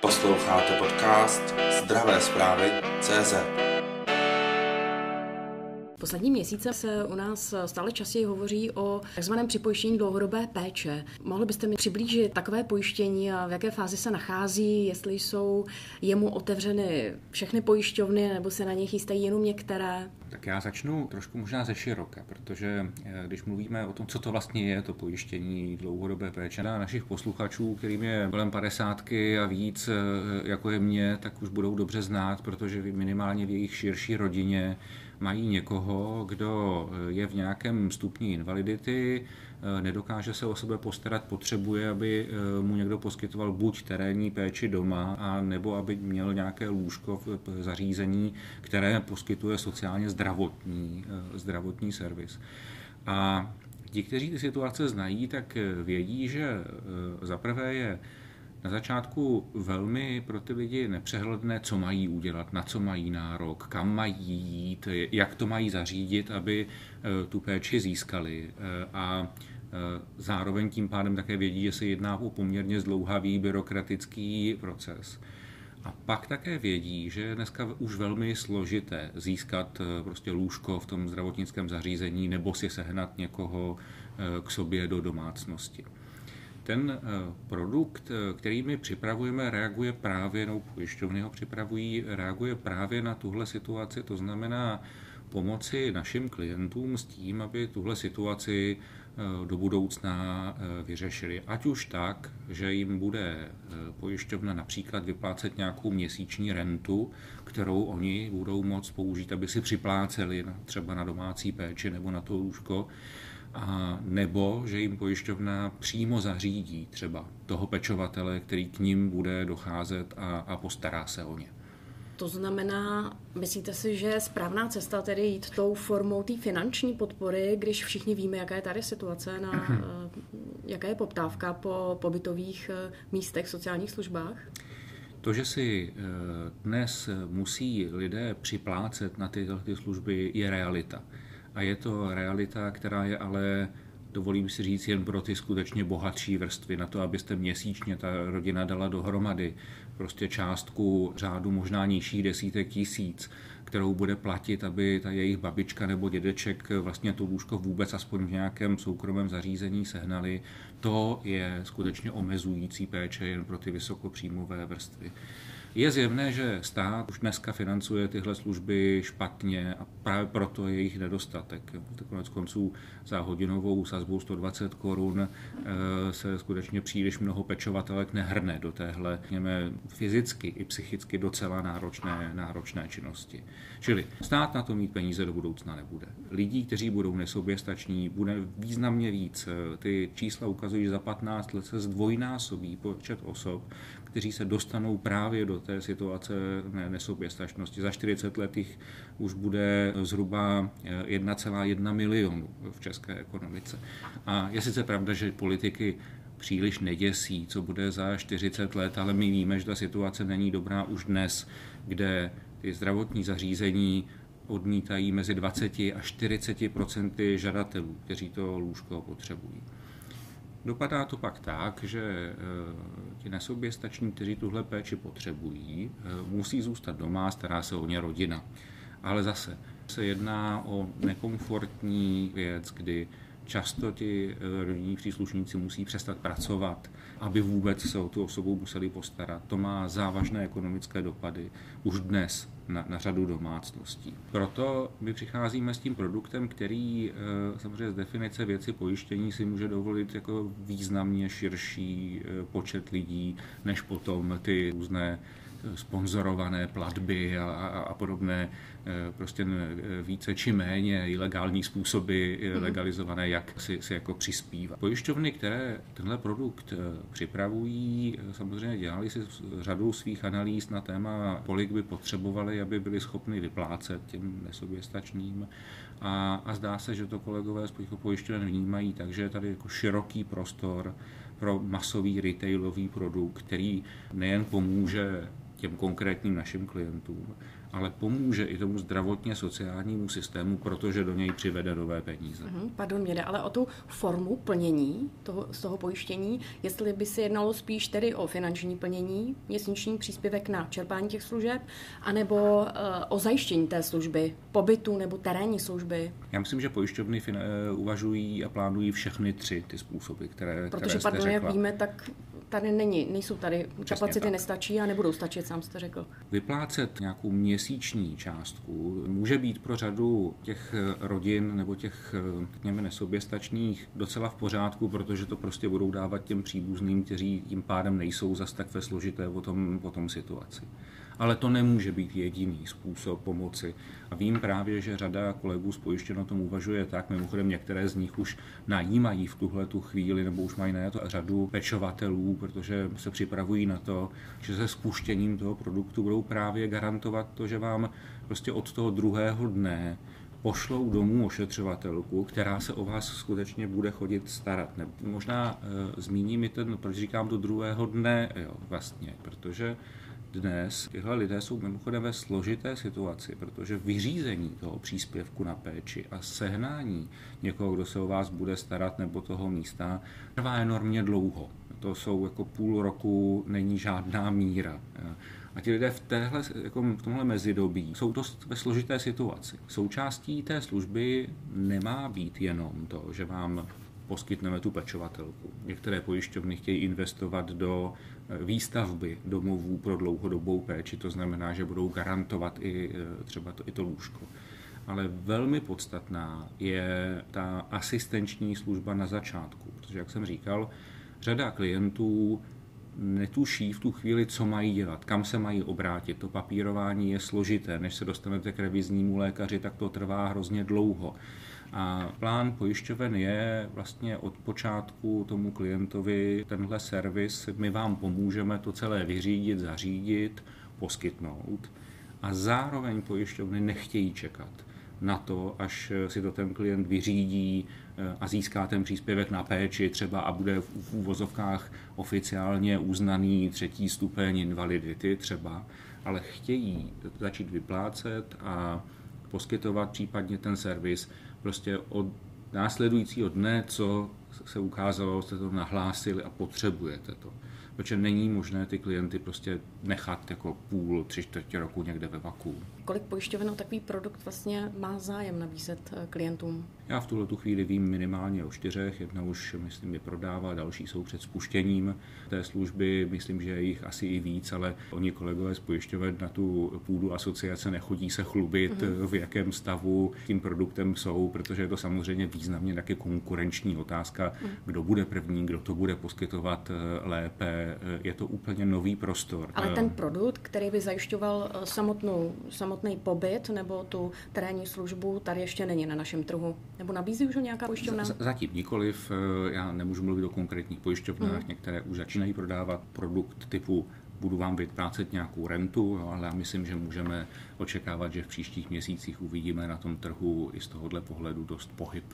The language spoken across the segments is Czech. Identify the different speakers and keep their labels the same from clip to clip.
Speaker 1: Posloucháte podcast Zdravé zprávy CZ.
Speaker 2: Poslední měsíce se u nás stále častěji hovoří o takzvaném připojištění dlouhodobé péče. Mohli byste mi přiblížit takové pojištění a v jaké fázi se nachází, jestli jsou jemu otevřeny všechny pojišťovny nebo se na ně chystají jenom některé?
Speaker 3: Tak já začnu trošku možná ze široka, protože eh, když mluvíme o tom, co to vlastně je, to pojištění dlouhodobé péče, na našich posluchačů, kterým je kolem padesátky a víc, eh, jako je mě, tak už budou dobře znát, protože minimálně v jejich širší rodině mají někoho, kdo eh, je v nějakém stupni invalidity, nedokáže se o sebe postarat, potřebuje, aby mu někdo poskytoval buď terénní péči doma, a nebo aby měl nějaké lůžko v zařízení, které poskytuje sociálně zdravotní, eh, zdravotní servis. A ti, kteří ty situace znají, tak eh, vědí, že eh, zaprvé je na začátku velmi pro ty lidi nepřehledné, co mají udělat, na co mají nárok, kam mají jít, jak to mají zařídit, aby tu péči získali. A zároveň tím pádem také vědí, že se jedná o poměrně zdlouhavý byrokratický proces. A pak také vědí, že je dneska už velmi složité získat eh, prostě lůžko v tom zdravotnickém zařízení nebo si sehnat někoho eh, k sobě do domácnosti. Ten eh, produkt, který my připravujeme, reaguje právě, no pojišťovny ho připravují, reaguje právě na tuhle situaci, to znamená pomoci našim klientům s tím, aby tuhle situaci Eh, do budoucna eh, vyřešili. Ať už tak, že jim bude eh, pojišťovna například vyplácet nějakou měsíční rentu, kterou oni budou moct použít, aby si připláceli třeba na domácí péči nebo na to lůžko, a nebo že jim pojišťovna přímo zařídí třeba toho pečovatele, který k ním bude docházet a, a postará se o ně.
Speaker 2: To znamená, myslíte si, že je správná cesta tedy jít tou formou té finanční podpory, když všichni víme, jaká je tady situace, na, eh, jaká je poptávka po pobytových eh, místech v sociálních službách?
Speaker 3: To, že si eh, dnes musí lidé připlácet na tyhle ty služby, je realita. A je to realita, která je ale dovolím si říct, jen pro ty skutečně bohatší vrstvy, na to, abyste měsíčně ta rodina dala dohromady prostě částku řádu možná nižších desítek tisíc, kterou bude platit, aby ta jejich babička nebo dědeček vlastně to lůžko vůbec aspoň v nějakém soukromém zařízení sehnali, to je skutečně omezující péče jen pro ty vysokopříjmové vrstvy. Je zjevné, že stát už dneska financuje tyhle služby špatně a právě proto je jejich nedostatek. Konec konců za hodinovou sazbou 120 korun eh, se skutečně příliš mnoho pečovatelek nehrne do téhle, řekněme, fyzicky i psychicky docela náročné, náročné činnosti. Čili stát na to mít peníze do budoucna nebude. Lidí, kteří budou nesoběstační, bude významně víc. Ty čísla ukazují, že za 15 let se zdvojnásobí počet osob, kteří se dostanou právě do té situace nesoběstačnosti. Za 40 let jich už bude zhruba 1,1 milionu v české ekonomice. A je sice pravda, že politiky příliš neděsí, co bude za 40 let, ale my víme, že ta situace není dobrá už dnes, kde ty zdravotní zařízení odmítají mezi 20 a 40 procenty žadatelů, kteří to lůžko potřebují. Dopadá to pak tak, že eh, ti nesoběstační, kteří tuhle péči potřebují, eh, musí zůstat doma, stará se o ně rodina. Ale zase se jedná o nekomfortní věc, kdy často ti eh, rodinní příslušníci musí přestat pracovat, aby vůbec se o tu osobu museli postarat. To má závažné ekonomické dopady už dnes na, na řadu domácností. Proto my přicházíme s tím produktem, který eh, samozřejmě z definice věci pojištění si může dovolit jako významně širší eh, počet lidí, než potom ty různé sponzorované platby a, a, a podobné eh, prostě více či méně ilegální způsoby mhm. legalizované, jak si, si jako přispívá. Pojišťovny, které tenhle produkt eh, připravují, eh, samozřejmě dělali si řadu svých analýz na téma, kolik by potřebovali, aby byli schopni vyplácet těm nesoběstačným a, a zdá se, že to kolegové z pojišťoven vnímají, takže je tady jako široký prostor pro masový retailový produkt, který nejen pomůže těm konkrétním našim klientům, ale pomůže i tomu zdravotně sociálnímu systému, protože do něj přivede nové peníze.
Speaker 2: Mm-hmm, pardon, mě jde ale o tu formu plnění toho, z toho pojištění, jestli by se jednalo spíš tedy o finanční plnění, měsíční příspěvek na čerpání těch služeb, anebo uh, o zajištění té služby, pobytu nebo terénní služby.
Speaker 3: Já myslím, že pojišťovny fin- eh, uvažují a plánují všechny tři ty způsoby, které,
Speaker 2: Protože,
Speaker 3: které jste
Speaker 2: pardon,
Speaker 3: řekla.
Speaker 2: jak víme, tak tady není, nejsou tady, kapacity
Speaker 3: tak.
Speaker 2: nestačí a nebudou stačit, sám jste řekl.
Speaker 3: Vyplácet nějakou měsíční částku může být pro řadu těch rodin nebo těch, řekněme, nesoběstačných docela v pořádku, protože to prostě budou dávat těm příbuzným, kteří tím pádem nejsou zas tak ve složité potom, potom situaci. Ale to nemůže být jediný způsob pomoci. A vím právě, že řada kolegů z pojištěno tom uvažuje tak, mimochodem některé z nich už najímají v tuhle tu chvíli, nebo už mají na to řadu pečovatelů, protože se připravují na to, že se spuštěním toho produktu budou právě garantovat to, že vám prostě od toho druhého dne pošlou domů ošetřovatelku, která se o vás skutečně bude chodit starat. Ne, možná e, zmíním i ten, proč říkám do druhého dne, jo, vlastně, protože dnes tyhle lidé jsou mimochodem ve složité situaci, protože vyřízení toho příspěvku na péči a sehnání někoho, kdo se o vás bude starat nebo toho místa, trvá enormně dlouho. To jsou jako půl roku, není žádná míra. A ti lidé v, téhle, jako v tomhle mezidobí jsou dost ve složité situaci. Součástí té služby nemá být jenom to, že vám poskytneme tu pečovatelku. Některé pojišťovny chtějí investovat do výstavby domovů pro dlouhodobou péči, to znamená, že budou garantovat i třeba to, i to lůžko. Ale velmi podstatná je ta asistenční služba na začátku, protože, jak jsem říkal, řada klientů netuší v tu chvíli, co mají dělat, kam se mají obrátit. To papírování je složité, než se dostanete k reviznímu lékaři, tak to trvá hrozně dlouho. A plán pojišťoven je vlastně od počátku tomu klientovi tenhle servis, my vám pomůžeme to celé vyřídit, zařídit, poskytnout. A zároveň pojišťovny nechtějí čekat na to, až si to ten klient vyřídí a získá ten příspěvek na péči třeba a bude v úvozovkách oficiálně uznaný třetí stupeň invalidity třeba, ale chtějí začít vyplácet a poskytovat případně ten servis prostě od následujícího dne, co se ukázalo, jste to nahlásili a potřebujete to. Protože není možné ty klienty prostě nechat jako půl, tři čtvrtě roku někde ve vaku.
Speaker 2: Kolik pojišťoven takový produkt vlastně má zájem nabízet klientům?
Speaker 3: Já v tuhle tu chvíli vím minimálně o čtyřech, jedna už, myslím, je prodává, další jsou před spuštěním té služby, myslím, že je jich asi i víc, ale oni kolegové z pojišťoven na tu půdu asociace nechodí se chlubit, mm-hmm. v jakém stavu tím produktem jsou, protože je to samozřejmě významně taky konkurenční otázka, mm. kdo bude první, kdo to bude poskytovat lépe, je to úplně nový prostor.
Speaker 2: Ale ten produkt, který by zajišťoval samotnou, samotný pobyt nebo tu terénní službu, tady ještě není na našem trhu. Nebo nabízí už ho nějaká pojišťovna?
Speaker 3: Zatím nikoliv. Já nemůžu mluvit o konkrétních pojišťovnách. Mm. Některé už začínají prodávat produkt typu budu vám vyplácet nějakou rentu, ale já myslím, že můžeme očekávat, že v příštích měsících uvidíme na tom trhu i z tohohle pohledu dost pohyb.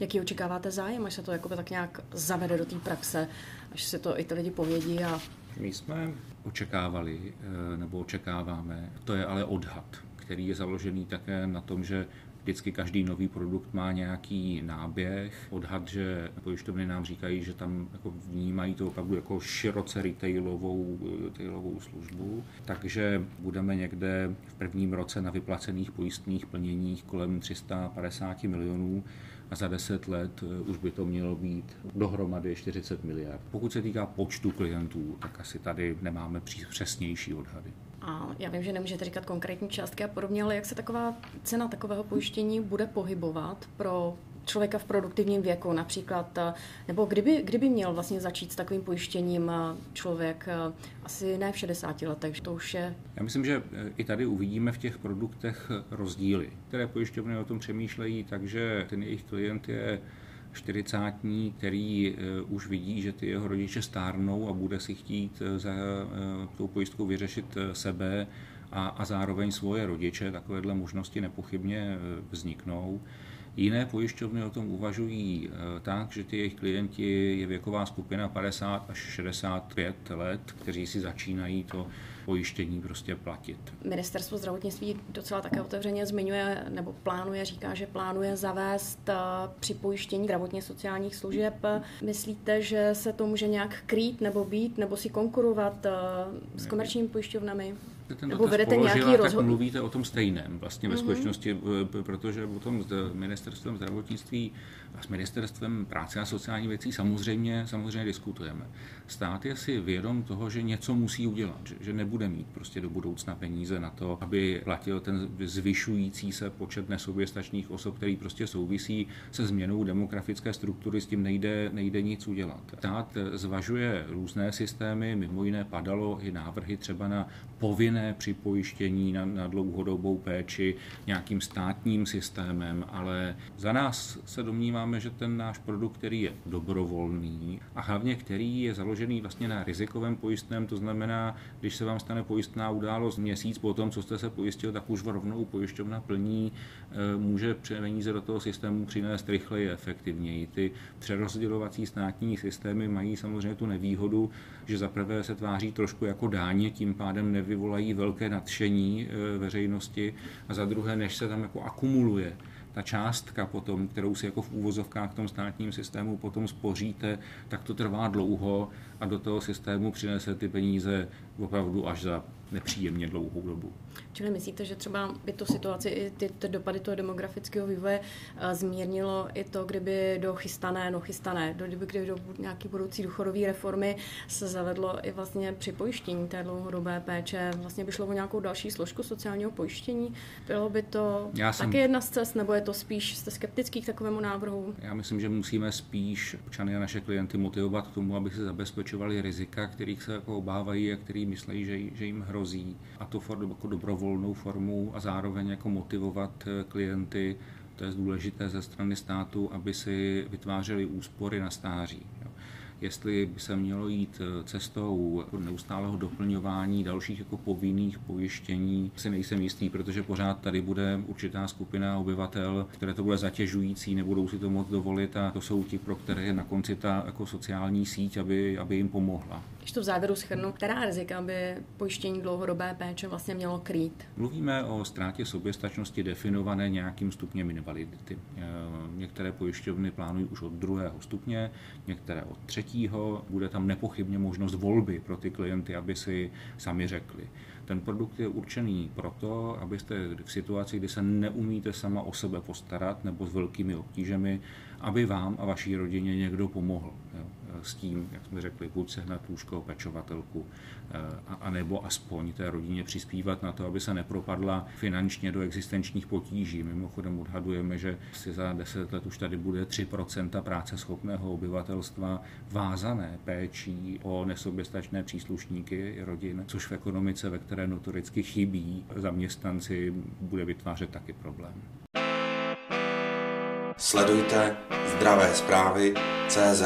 Speaker 2: Jaký očekáváte zájem, až se to jakoby tak nějak zavede do té praxe, až se to i ty lidi povědí a
Speaker 3: my jsme očekávali, nebo očekáváme, to je ale odhad, který je založený také na tom, že Vždycky každý nový produkt má nějaký náběh. Odhad, že pojišťovny nám říkají, že tam jako vnímají to opravdu jako široce retailovou, retailovou službu. Takže budeme někde v prvním roce na vyplacených pojistných plněních kolem 350 milionů a za 10 let už by to mělo být dohromady 40 miliard. Pokud se týká počtu klientů, tak asi tady nemáme přesnější odhady.
Speaker 2: A já vím, že nemůžete říkat konkrétní částky a podobně, ale jak se taková cena takového pojištění bude pohybovat pro člověka v produktivním věku například, nebo kdyby, kdyby měl vlastně začít s takovým pojištěním člověk asi ne v 60 letech, to už je...
Speaker 3: Já myslím, že i tady uvidíme v těch produktech rozdíly, které pojišťovny o tom přemýšlejí, takže ten jejich klient je čtyřicátní, který už vidí, že ty jeho rodiče stárnou a bude si chtít za tou pojistkou vyřešit sebe a, a zároveň svoje rodiče. Takovéhle možnosti nepochybně vzniknou. Jiné pojišťovny o tom uvažují tak, že ty jejich klienti je věková skupina 50 až 65 let, kteří si začínají to pojištění prostě platit.
Speaker 2: Ministerstvo zdravotnictví docela také otevřeně zmiňuje nebo plánuje, říká, že plánuje zavést eh, při pojištění zdravotně sociálních služeb. Myslíte, že se to může nějak krýt nebo být, nebo si konkurovat eh, s komerčními pojišťovnami?
Speaker 3: Ten Nebo vedete položila, nějaký rozhod... tak mluvíte o tom stejném vlastně ve mm-hmm. skutečnosti, protože o tom s ministerstvem zdravotnictví a s ministerstvem práce a sociální věcí samozřejmě, samozřejmě diskutujeme. Stát je si vědom toho, že něco musí udělat, že, že nebude mít prostě do budoucna peníze na to, aby platil ten zvyšující se počet nesoběstačných osob, který prostě souvisí se změnou demografické struktury, s tím nejde, nejde nic udělat. Stát zvažuje různé systémy, mimo jiné padalo i návrhy třeba na povinné připojištění na, na dlouhodobou péči nějakým státním systémem, ale za nás se domníváme, že ten náš produkt, který je dobrovolný a hlavně který je založený vlastně na rizikovém pojistném, to znamená, když se vám stane pojistná událost měsíc po tom, co jste se pojistil, tak už rovnou pojišťovna plní, e, může peníze do toho systému přinést rychleji efektivněji. Ty přerozdělovací státní systémy mají samozřejmě tu nevýhodu, že zaprvé se tváří trošku jako dáně, tím pádem nevyvolají velké nadšení e, veřejnosti a za druhé, než se tam jako akumuluje ta částka potom, kterou si jako v úvozovkách v tom státním systému potom spoříte, tak to trvá dlouho a do toho systému přinese ty peníze opravdu až za nepříjemně dlouhou dobu.
Speaker 2: Čili myslíte, že třeba by to situaci i ty, ty dopady toho demografického vývoje uh, zmírnilo i to, kdyby do chystané, no chystané, do, kdyby, kdyby do nějaké budoucí důchodové reformy se zavedlo i vlastně připojištění té dlouhodobé péče, vlastně by šlo o nějakou další složku sociálního pojištění, bylo by to Já jsem... taky jedna z cest, nebo je to spíš, jste skeptický k takovému návrhu?
Speaker 3: Já myslím, že musíme spíš občany a naše klienty motivovat k tomu, aby se zabezpečovali rizika, kterých se jako obávají a který myslí, že, že jim hrozí. A to for, jako dobrovolnou formu a zároveň jako motivovat eh, klienty, to je důležité ze strany státu, aby si vytvářeli úspory na stáří jestli by se mělo jít eh, cestou neustálého doplňování dalších jako povinných pojištění, si nejsem jistý, protože pořád tady bude určitá skupina obyvatel, které to bude zatěžující, nebudou si to moc dovolit a to jsou ti, pro které je na konci ta jako sociální síť, aby, aby jim pomohla.
Speaker 2: Když to v závěru schrnu, která rizika by pojištění dlouhodobé péče vlastně mělo krýt?
Speaker 3: Mluvíme o ztrátě soběstačnosti definované nějakým stupněm invalidity. Eh, některé pojišťovny plánují už od druhého stupně, některé od třetího. Bude tam nepochybně možnost volby pro ty klienty, aby si sami řekli. Ten produkt je určený proto, abyste v situaci, kdy se neumíte sama o sebe postarat nebo s velkými obtížemi, aby vám a vaší rodině někdo pomohl s tím, jak jsme řekli, buď sehnat lůžko, pečovatelku, eh, a, a nebo aspoň té rodině přispívat na to, aby se nepropadla finančně do existenčních potíží. Mimochodem odhadujeme, že si za deset let už tady bude 3% práce schopného obyvatelstva vázané péčí o nesoběstačné příslušníky rodin, což v ekonomice, ve které notoricky chybí zaměstnanci, bude vytvářet taky problém.
Speaker 1: Sledujte zdravé zprávy CZ.